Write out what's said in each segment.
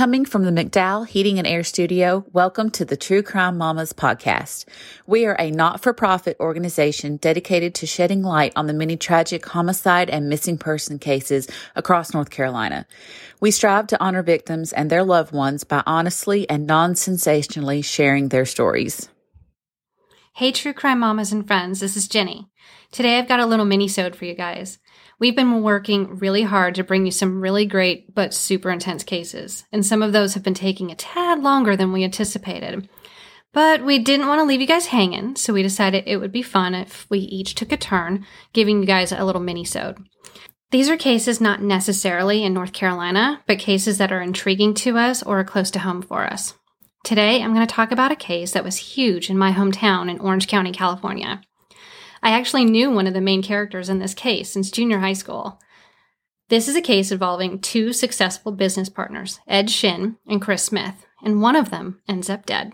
Coming from the McDowell Heating and Air Studio, welcome to the True Crime Mamas podcast. We are a not for profit organization dedicated to shedding light on the many tragic homicide and missing person cases across North Carolina. We strive to honor victims and their loved ones by honestly and non sensationally sharing their stories. Hey, True Crime Mamas and friends, this is Ginny. Today I've got a little mini-sode for you guys. We've been working really hard to bring you some really great but super intense cases, and some of those have been taking a tad longer than we anticipated. But we didn't want to leave you guys hanging, so we decided it would be fun if we each took a turn giving you guys a little mini-sode. These are cases not necessarily in North Carolina, but cases that are intriguing to us or are close to home for us. Today, I'm going to talk about a case that was huge in my hometown in Orange County, California. I actually knew one of the main characters in this case since junior high school. This is a case involving two successful business partners, Ed Shin and Chris Smith, and one of them ends up dead.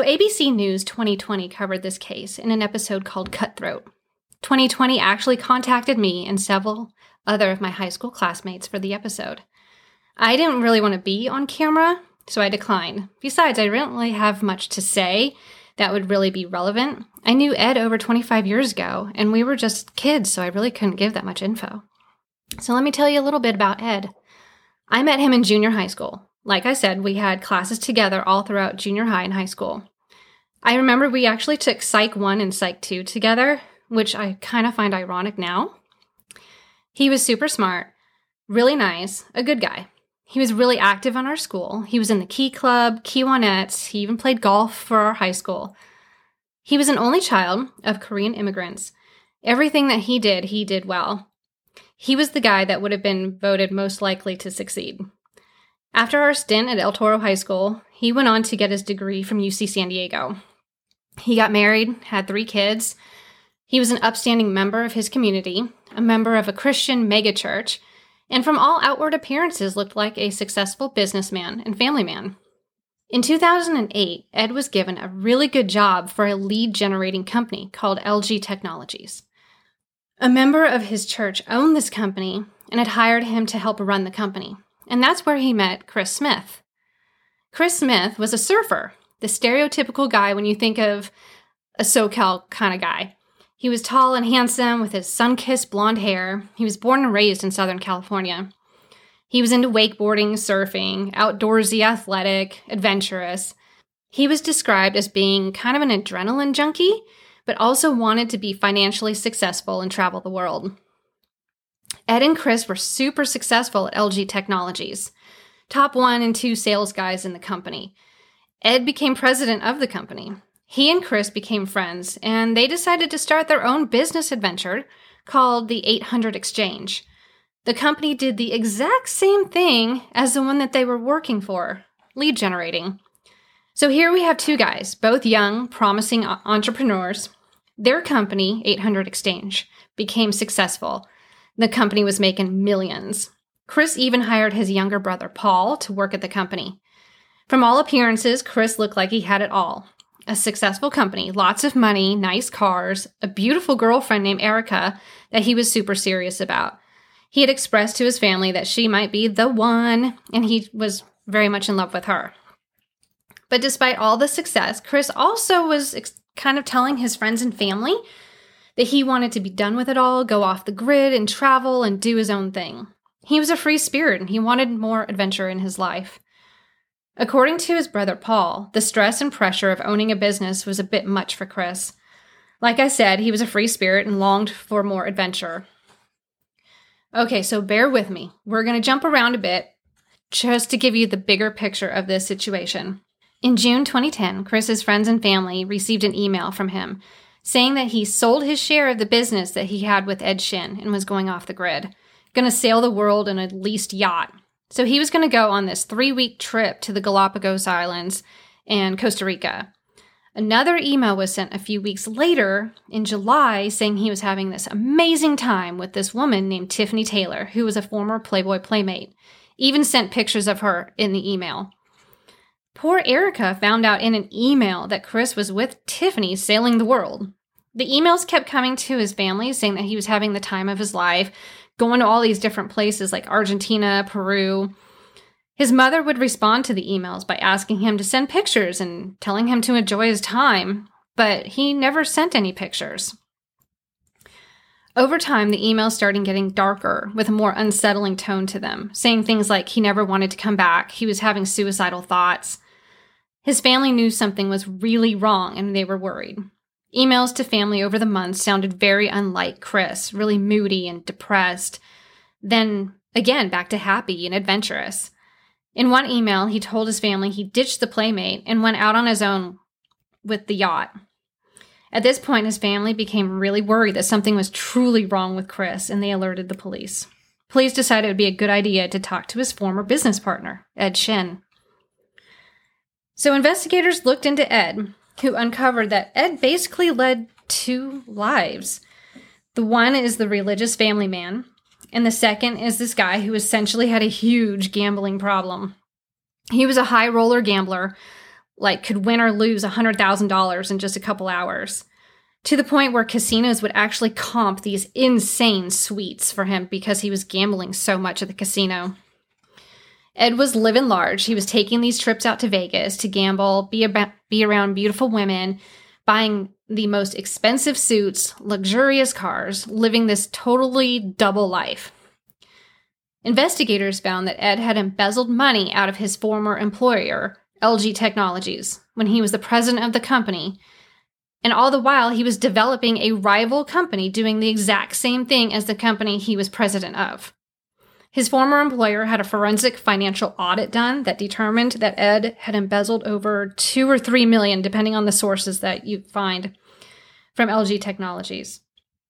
So, ABC News 2020 covered this case in an episode called Cutthroat. 2020 actually contacted me and several other of my high school classmates for the episode. I didn't really want to be on camera, so I declined. Besides, I didn't really have much to say that would really be relevant. I knew Ed over 25 years ago, and we were just kids, so I really couldn't give that much info. So, let me tell you a little bit about Ed. I met him in junior high school. Like I said, we had classes together all throughout junior high and high school. I remember we actually took Psych 1 and Psych 2 together, which I kind of find ironic now. He was super smart, really nice, a good guy. He was really active on our school. He was in the Key Club, Kiwanettes. He even played golf for our high school. He was an only child of Korean immigrants. Everything that he did, he did well. He was the guy that would have been voted most likely to succeed. After our stint at El Toro High School, he went on to get his degree from UC San Diego. He got married, had three kids. He was an upstanding member of his community, a member of a Christian megachurch, and from all outward appearances looked like a successful businessman and family man. In 2008, Ed was given a really good job for a lead generating company called LG Technologies. A member of his church owned this company and had hired him to help run the company. And that's where he met Chris Smith. Chris Smith was a surfer, the stereotypical guy when you think of a SoCal kind of guy. He was tall and handsome with his sun kissed blonde hair. He was born and raised in Southern California. He was into wakeboarding, surfing, outdoorsy, athletic, adventurous. He was described as being kind of an adrenaline junkie, but also wanted to be financially successful and travel the world. Ed and Chris were super successful at LG Technologies, top one and two sales guys in the company. Ed became president of the company. He and Chris became friends, and they decided to start their own business adventure called the 800 Exchange. The company did the exact same thing as the one that they were working for lead generating. So here we have two guys, both young, promising uh, entrepreneurs. Their company, 800 Exchange, became successful the company was making millions. Chris even hired his younger brother, Paul, to work at the company. From all appearances, Chris looked like he had it all a successful company, lots of money, nice cars, a beautiful girlfriend named Erica that he was super serious about. He had expressed to his family that she might be the one, and he was very much in love with her. But despite all the success, Chris also was ex- kind of telling his friends and family that he wanted to be done with it all, go off the grid and travel and do his own thing. He was a free spirit and he wanted more adventure in his life. According to his brother Paul, the stress and pressure of owning a business was a bit much for Chris. Like I said, he was a free spirit and longed for more adventure. Okay, so bear with me. We're going to jump around a bit just to give you the bigger picture of this situation. In June 2010, Chris's friends and family received an email from him saying that he sold his share of the business that he had with Ed Shin and was going off the grid. going to sail the world in a leased yacht. So he was going to go on this three week trip to the Galapagos Islands and Costa Rica. Another email was sent a few weeks later in July saying he was having this amazing time with this woman named Tiffany Taylor, who was a former Playboy playmate. Even sent pictures of her in the email. Poor Erica found out in an email that Chris was with Tiffany sailing the world. The emails kept coming to his family saying that he was having the time of his life, going to all these different places like Argentina, Peru. His mother would respond to the emails by asking him to send pictures and telling him to enjoy his time, but he never sent any pictures. Over time, the emails started getting darker with a more unsettling tone to them, saying things like he never wanted to come back, he was having suicidal thoughts. His family knew something was really wrong and they were worried. Emails to family over the months sounded very unlike Chris, really moody and depressed. Then again, back to happy and adventurous. In one email, he told his family he ditched the playmate and went out on his own with the yacht. At this point, his family became really worried that something was truly wrong with Chris and they alerted the police. Police decided it would be a good idea to talk to his former business partner, Ed Shin. So investigators looked into Ed who uncovered that Ed basically led two lives. The one is the religious family man, and the second is this guy who essentially had a huge gambling problem. He was a high roller gambler, like could win or lose $100,000 in just a couple hours, to the point where casinos would actually comp these insane suites for him because he was gambling so much at the casino. Ed was living large. He was taking these trips out to Vegas to gamble, be, about, be around beautiful women, buying the most expensive suits, luxurious cars, living this totally double life. Investigators found that Ed had embezzled money out of his former employer, LG Technologies, when he was the president of the company. And all the while, he was developing a rival company doing the exact same thing as the company he was president of. His former employer had a forensic financial audit done that determined that Ed had embezzled over two or three million, depending on the sources that you find from LG Technologies.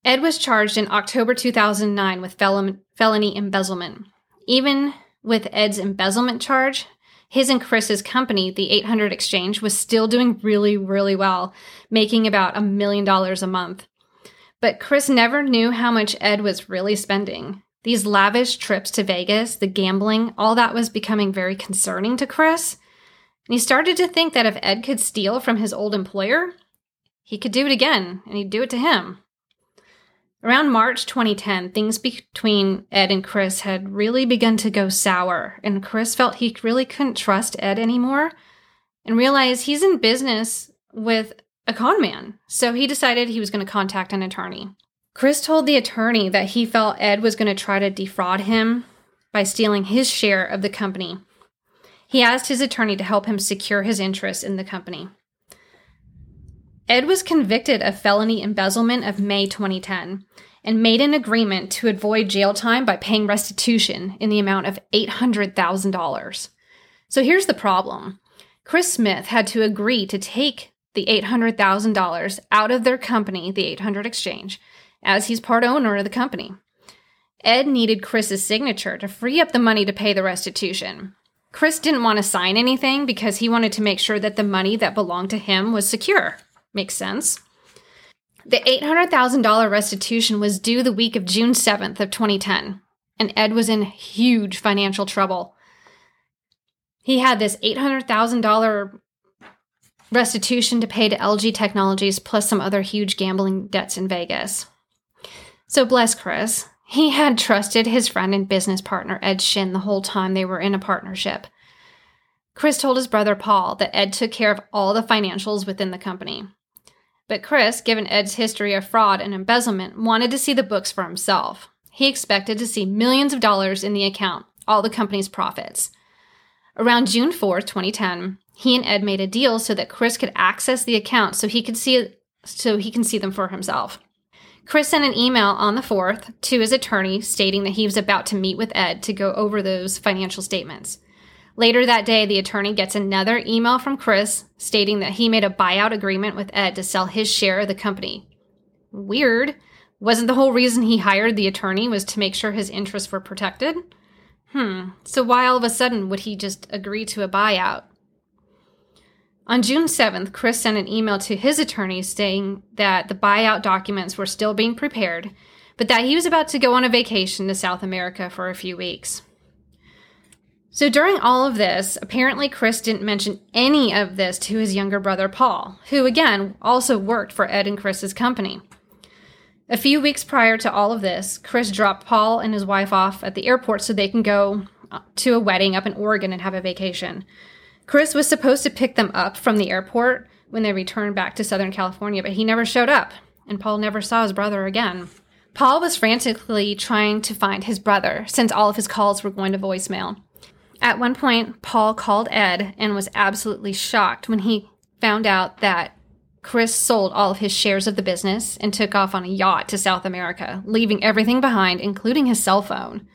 Ed was charged in October 2009 with fel- felony embezzlement. Even with Ed's embezzlement charge, his and Chris's company, the 800 Exchange, was still doing really, really well, making about a million dollars a month. But Chris never knew how much Ed was really spending. These lavish trips to Vegas, the gambling, all that was becoming very concerning to Chris. And he started to think that if Ed could steal from his old employer, he could do it again, and he'd do it to him. Around March 2010, things between Ed and Chris had really begun to go sour, and Chris felt he really couldn't trust Ed anymore and realized he's in business with a con man. So he decided he was going to contact an attorney. Chris told the attorney that he felt Ed was going to try to defraud him by stealing his share of the company. He asked his attorney to help him secure his interest in the company. Ed was convicted of felony embezzlement of May 2010 and made an agreement to avoid jail time by paying restitution in the amount of $800,000. So here's the problem Chris Smith had to agree to take the $800,000 out of their company, the 800 Exchange, as he's part owner of the company. Ed needed Chris's signature to free up the money to pay the restitution. Chris didn't want to sign anything because he wanted to make sure that the money that belonged to him was secure. Makes sense. The $800,000 restitution was due the week of June 7th of 2010, and Ed was in huge financial trouble. He had this $800,000 restitution to pay to LG Technologies plus some other huge gambling debts in Vegas. So bless Chris. He had trusted his friend and business partner, Ed Shin, the whole time they were in a partnership. Chris told his brother Paul that Ed took care of all the financials within the company. But Chris, given Ed's history of fraud and embezzlement, wanted to see the books for himself. He expected to see millions of dollars in the account, all the company's profits. Around June 4, 2010, he and Ed made a deal so that Chris could access the account so he could see so he can see them for himself. Chris sent an email on the 4th to his attorney stating that he was about to meet with Ed to go over those financial statements. Later that day, the attorney gets another email from Chris stating that he made a buyout agreement with Ed to sell his share of the company. Weird, Wasn't the whole reason he hired the attorney was to make sure his interests were protected? Hmm, so why all of a sudden would he just agree to a buyout? On June 7th, Chris sent an email to his attorney saying that the buyout documents were still being prepared, but that he was about to go on a vacation to South America for a few weeks. So during all of this, apparently Chris didn't mention any of this to his younger brother Paul, who again also worked for Ed and Chris's company. A few weeks prior to all of this, Chris dropped Paul and his wife off at the airport so they can go to a wedding up in Oregon and have a vacation. Chris was supposed to pick them up from the airport when they returned back to Southern California, but he never showed up, and Paul never saw his brother again. Paul was frantically trying to find his brother since all of his calls were going to voicemail. At one point, Paul called Ed and was absolutely shocked when he found out that Chris sold all of his shares of the business and took off on a yacht to South America, leaving everything behind, including his cell phone.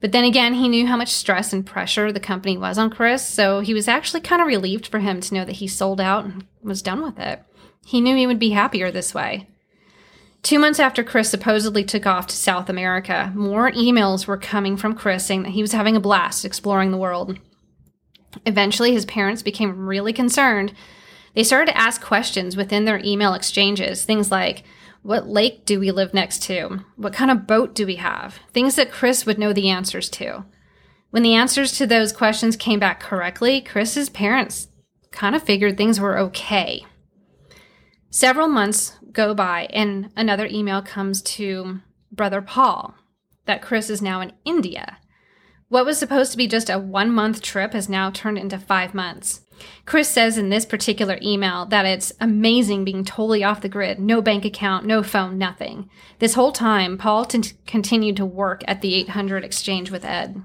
But then again, he knew how much stress and pressure the company was on Chris, so he was actually kind of relieved for him to know that he sold out and was done with it. He knew he would be happier this way. Two months after Chris supposedly took off to South America, more emails were coming from Chris saying that he was having a blast exploring the world. Eventually, his parents became really concerned. They started to ask questions within their email exchanges, things like, what lake do we live next to? What kind of boat do we have? Things that Chris would know the answers to. When the answers to those questions came back correctly, Chris's parents kind of figured things were okay. Several months go by, and another email comes to brother Paul that Chris is now in India. What was supposed to be just a one month trip has now turned into five months. Chris says in this particular email that it's amazing being totally off the grid, no bank account, no phone, nothing. This whole time, Paul t- continued to work at the 800 exchange with Ed.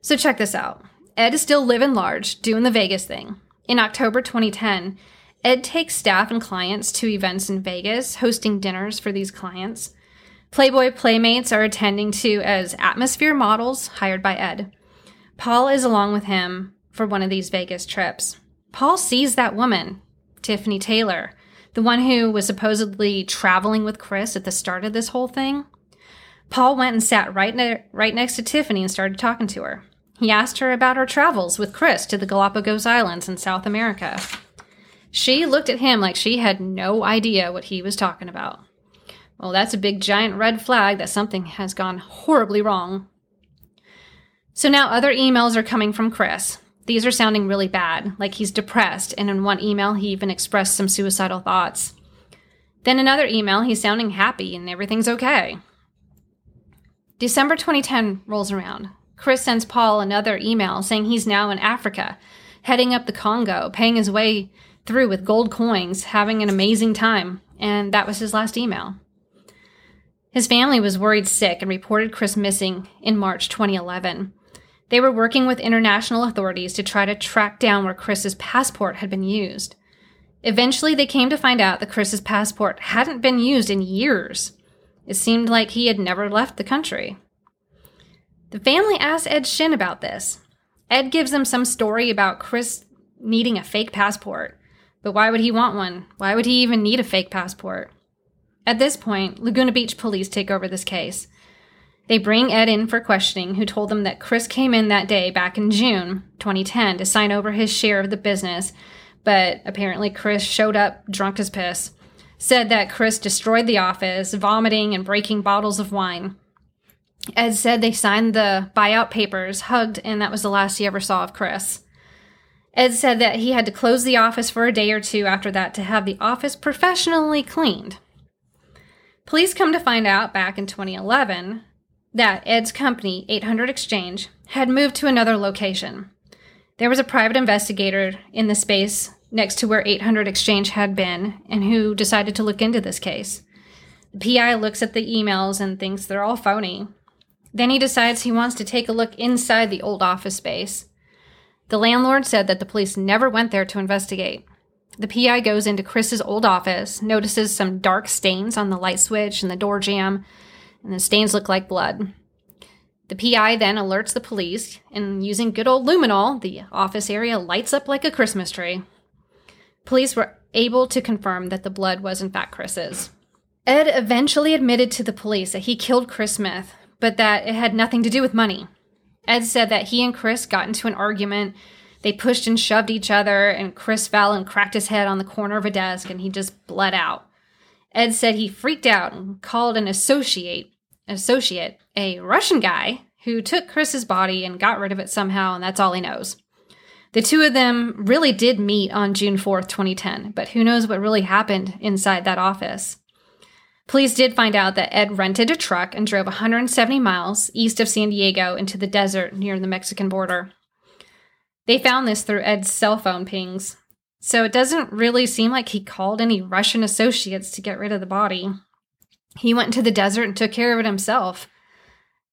So check this out Ed is still living large, doing the Vegas thing. In October 2010, Ed takes staff and clients to events in Vegas, hosting dinners for these clients. Playboy Playmates are attending to as atmosphere models hired by Ed. Paul is along with him, for one of these Vegas trips. Paul sees that woman, Tiffany Taylor, the one who was supposedly traveling with Chris at the start of this whole thing. Paul went and sat right, ne- right next to Tiffany and started talking to her. He asked her about her travels with Chris to the Galapagos Islands in South America. She looked at him like she had no idea what he was talking about. Well, that's a big giant red flag that something has gone horribly wrong. So now other emails are coming from Chris. These are sounding really bad, like he's depressed, and in one email, he even expressed some suicidal thoughts. Then another email, he's sounding happy and everything's okay. December 2010 rolls around. Chris sends Paul another email saying he's now in Africa, heading up the Congo, paying his way through with gold coins, having an amazing time, and that was his last email. His family was worried sick and reported Chris missing in March 2011. They were working with international authorities to try to track down where Chris's passport had been used. Eventually, they came to find out that Chris's passport hadn't been used in years. It seemed like he had never left the country. The family asked Ed Shin about this. Ed gives them some story about Chris needing a fake passport. But why would he want one? Why would he even need a fake passport? At this point, Laguna Beach police take over this case. They bring Ed in for questioning, who told them that Chris came in that day back in June 2010 to sign over his share of the business, but apparently Chris showed up drunk as piss. Said that Chris destroyed the office, vomiting and breaking bottles of wine. Ed said they signed the buyout papers, hugged, and that was the last he ever saw of Chris. Ed said that he had to close the office for a day or two after that to have the office professionally cleaned. Police come to find out back in 2011 that Ed's company, 800 Exchange, had moved to another location. There was a private investigator in the space next to where 800 Exchange had been and who decided to look into this case. The PI looks at the emails and thinks they're all phony. Then he decides he wants to take a look inside the old office space. The landlord said that the police never went there to investigate. The PI goes into Chris's old office, notices some dark stains on the light switch and the door jamb, and the stains look like blood. The PI then alerts the police, and using good old luminol, the office area lights up like a Christmas tree. Police were able to confirm that the blood was in fact Chris's. Ed eventually admitted to the police that he killed Chris Smith, but that it had nothing to do with money. Ed said that he and Chris got into an argument. They pushed and shoved each other, and Chris fell and cracked his head on the corner of a desk, and he just bled out. Ed said he freaked out and called an associate, associate, a Russian guy who took Chris's body and got rid of it somehow, and that's all he knows. The two of them really did meet on June 4th, 2010, but who knows what really happened inside that office. Police did find out that Ed rented a truck and drove 170 miles east of San Diego into the desert near the Mexican border. They found this through Ed's cell phone pings, so it doesn't really seem like he called any Russian associates to get rid of the body. He went into the desert and took care of it himself.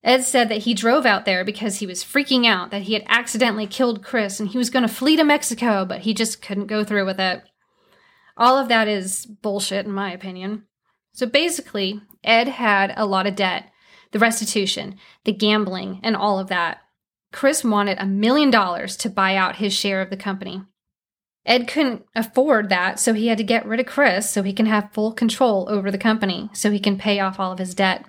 Ed said that he drove out there because he was freaking out that he had accidentally killed Chris and he was going to flee to Mexico, but he just couldn't go through with it. All of that is bullshit, in my opinion. So basically, Ed had a lot of debt the restitution, the gambling, and all of that. Chris wanted a million dollars to buy out his share of the company. Ed couldn't afford that, so he had to get rid of Chris so he can have full control over the company, so he can pay off all of his debt.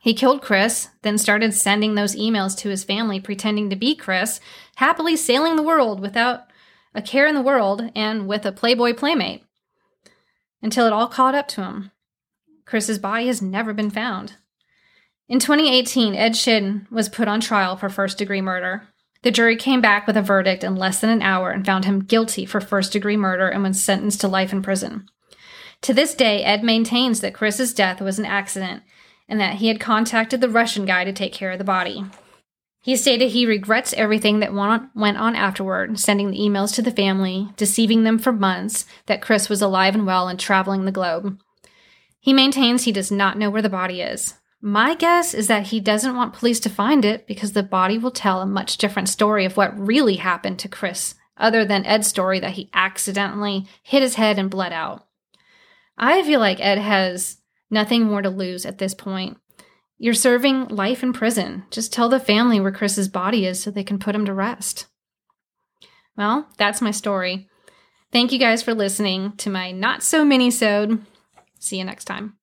He killed Chris, then started sending those emails to his family pretending to be Chris, happily sailing the world without a care in the world and with a Playboy playmate until it all caught up to him. Chris's body has never been found. In 2018, Ed Shin was put on trial for first degree murder. The jury came back with a verdict in less than an hour and found him guilty for first degree murder and was sentenced to life in prison. To this day, Ed maintains that Chris's death was an accident and that he had contacted the Russian guy to take care of the body. He stated he regrets everything that went on afterward, sending the emails to the family, deceiving them for months that Chris was alive and well and traveling the globe. He maintains he does not know where the body is. My guess is that he doesn't want police to find it because the body will tell a much different story of what really happened to Chris, other than Ed's story that he accidentally hit his head and bled out. I feel like Ed has nothing more to lose at this point. You're serving life in prison. Just tell the family where Chris's body is so they can put him to rest. Well, that's my story. Thank you guys for listening to my not so mini sode. See you next time.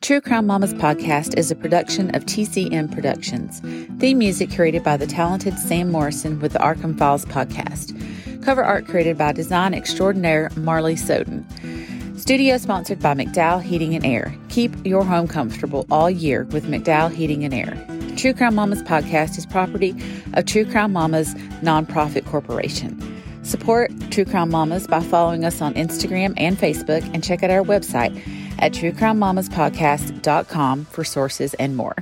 True Crime Mamas podcast is a production of TCM Productions. Theme music created by the talented Sam Morrison with the Arkham Files podcast. Cover art created by design extraordinaire Marley Soden. Studio sponsored by McDowell Heating and Air. Keep your home comfortable all year with McDowell Heating and Air. True Crime Mamas podcast is property of True Crime Mamas Nonprofit Corporation. Support True Crime Mamas by following us on Instagram and Facebook and check out our website at truecrimemamaspodcast.com for sources and more.